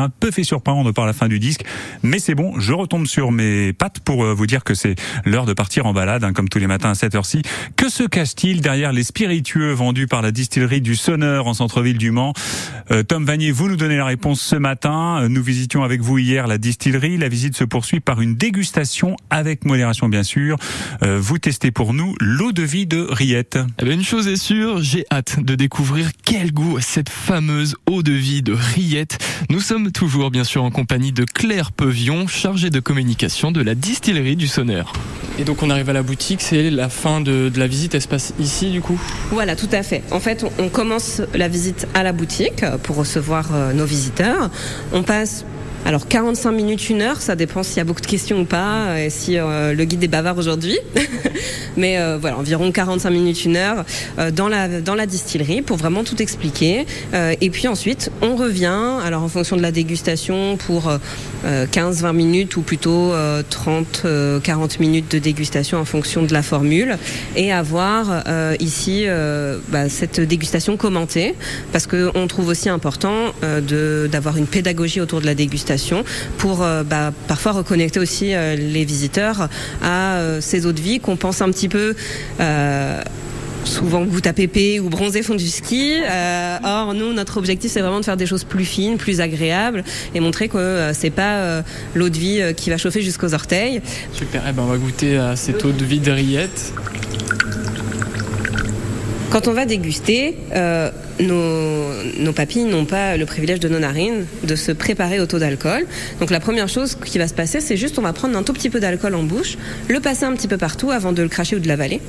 un peu fait surprendre par la fin du disque, mais c'est bon, je retombe sur mes pattes pour euh, vous dire que c'est l'heure de partir en balade, hein, comme tous les matins à cette heure-ci. Que se cache-t-il derrière les spiritueux vendus par la distillerie du Sonneur en centre-ville du Mans? Euh, Tom Vanier, vous nous donnez la réponse ce matin. Euh, nous visitions avec vous hier la distillerie. La visite se poursuit par une dégustation avec modération, bien sûr. vous testez pour nous l'eau de vie de Riette. Eh bien, une chose est sûre, j'ai hâte de découvrir quel goût a cette fameuse eau de vie de Riette. Nous sommes toujours bien sûr en compagnie de Claire Pevion, chargée de communication de la distillerie du Sonneur. Et donc on arrive à la boutique, c'est la fin de, la visite, elle se passe ici du coup? Voilà, tout à fait. En fait, on, commence la visite à la boutique pour recevoir euh, nos visiteurs. On passe alors 45 minutes, une heure, ça dépend s'il y a beaucoup de questions ou pas, et si euh, le guide est bavard aujourd'hui. Mais euh, voilà, environ 45 minutes, une heure euh, dans, la, dans la distillerie pour vraiment tout expliquer. et puis ensuite, on revient, alors en fonction de la dégustation, pour 15-20 minutes ou plutôt 30-40 minutes de dégustation en fonction de la formule, et avoir ici bah, cette dégustation commentée, parce qu'on trouve aussi important d'avoir une pédagogie autour de la dégustation pour euh, bah, parfois reconnecter aussi euh, les visiteurs à euh, ces eaux de vie qu'on pense un petit peu souvent goutte à pépé ou bronzé fond du ski. or, nous, notre objectif, c'est vraiment de faire des choses plus fines, plus agréables et montrer que c'est pas l'eau de vie qui va chauffer jusqu'aux orteils. Super, eh ben, on va goûter à cette eau de vie de rillettes. Quand on va déguster, euh, nos, papilles n'ont pas le privilège de nos narines de se préparer au taux d'alcool. Donc la première chose qui va se passer, c'est juste on va prendre un tout petit peu d'alcool en bouche, le passer un petit peu partout avant de le cracher ou de l'avaler.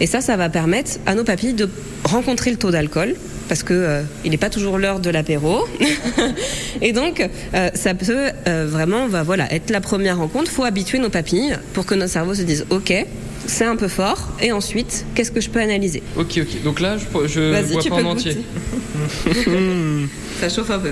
Et ça, ça va permettre à nos papilles de rencontrer le taux d'alcool parce que euh, il n'est pas toujours l'heure de l'apéro. et donc, euh, ça peut vraiment, va voilà, être la première rencontre. Faut habituer nos papilles pour que notre cerveau se dise, ok, c'est un peu fort. Et ensuite, qu'est-ce que je peux analyser Ok, ok. Donc là, je, je vois pas en entier. Ça chauffe un peu.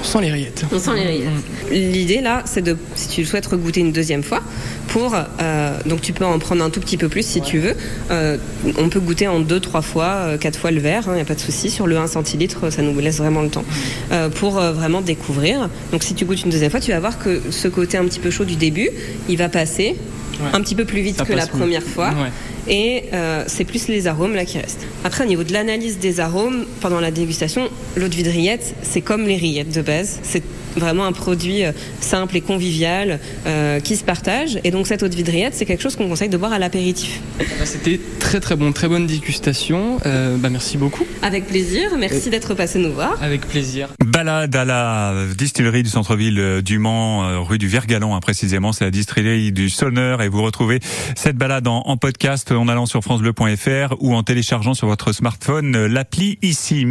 On sent les rillettes. On sent les rillettes. L'idée là, c'est de, si tu souhaites regoûter une deuxième fois, pour, euh, donc tu peux en prendre un tout petit peu plus si tu veux. Euh, on peut goûter en deux, trois fois, euh, quatre fois le verre, il hein, n'y a pas de souci. Sur le 1 centilitre, ça nous laisse vraiment le temps pour vraiment découvrir. Donc si tu goûtes une deuxième fois, tu vas voir que ce côté un petit peu chaud du début, il va passer un petit peu plus vite que la première fois. Et euh, c'est plus les arômes là qui restent. Après, au niveau de l'analyse des arômes, pendant la dégustation, l'eau de vie de rillette, c'est comme les rillettes de base. C'est vraiment un produit euh, simple et convivial euh, qui se partage. Et donc cette eau de vidriette, c'est quelque chose qu'on conseille de boire à l'apéritif. Bah, c'était très très bon, très bonne dégustation. Euh, bah, merci beaucoup. Avec plaisir, merci d'être passé nous voir. Avec plaisir. Balade à la distillerie du centre-ville du Mans, rue du Vergalon hein, précisément, c'est la distillerie du Sonneur et vous retrouvez cette balade en, en podcast en allant sur francebleu.fr ou en téléchargeant sur votre smartphone l'appli ici.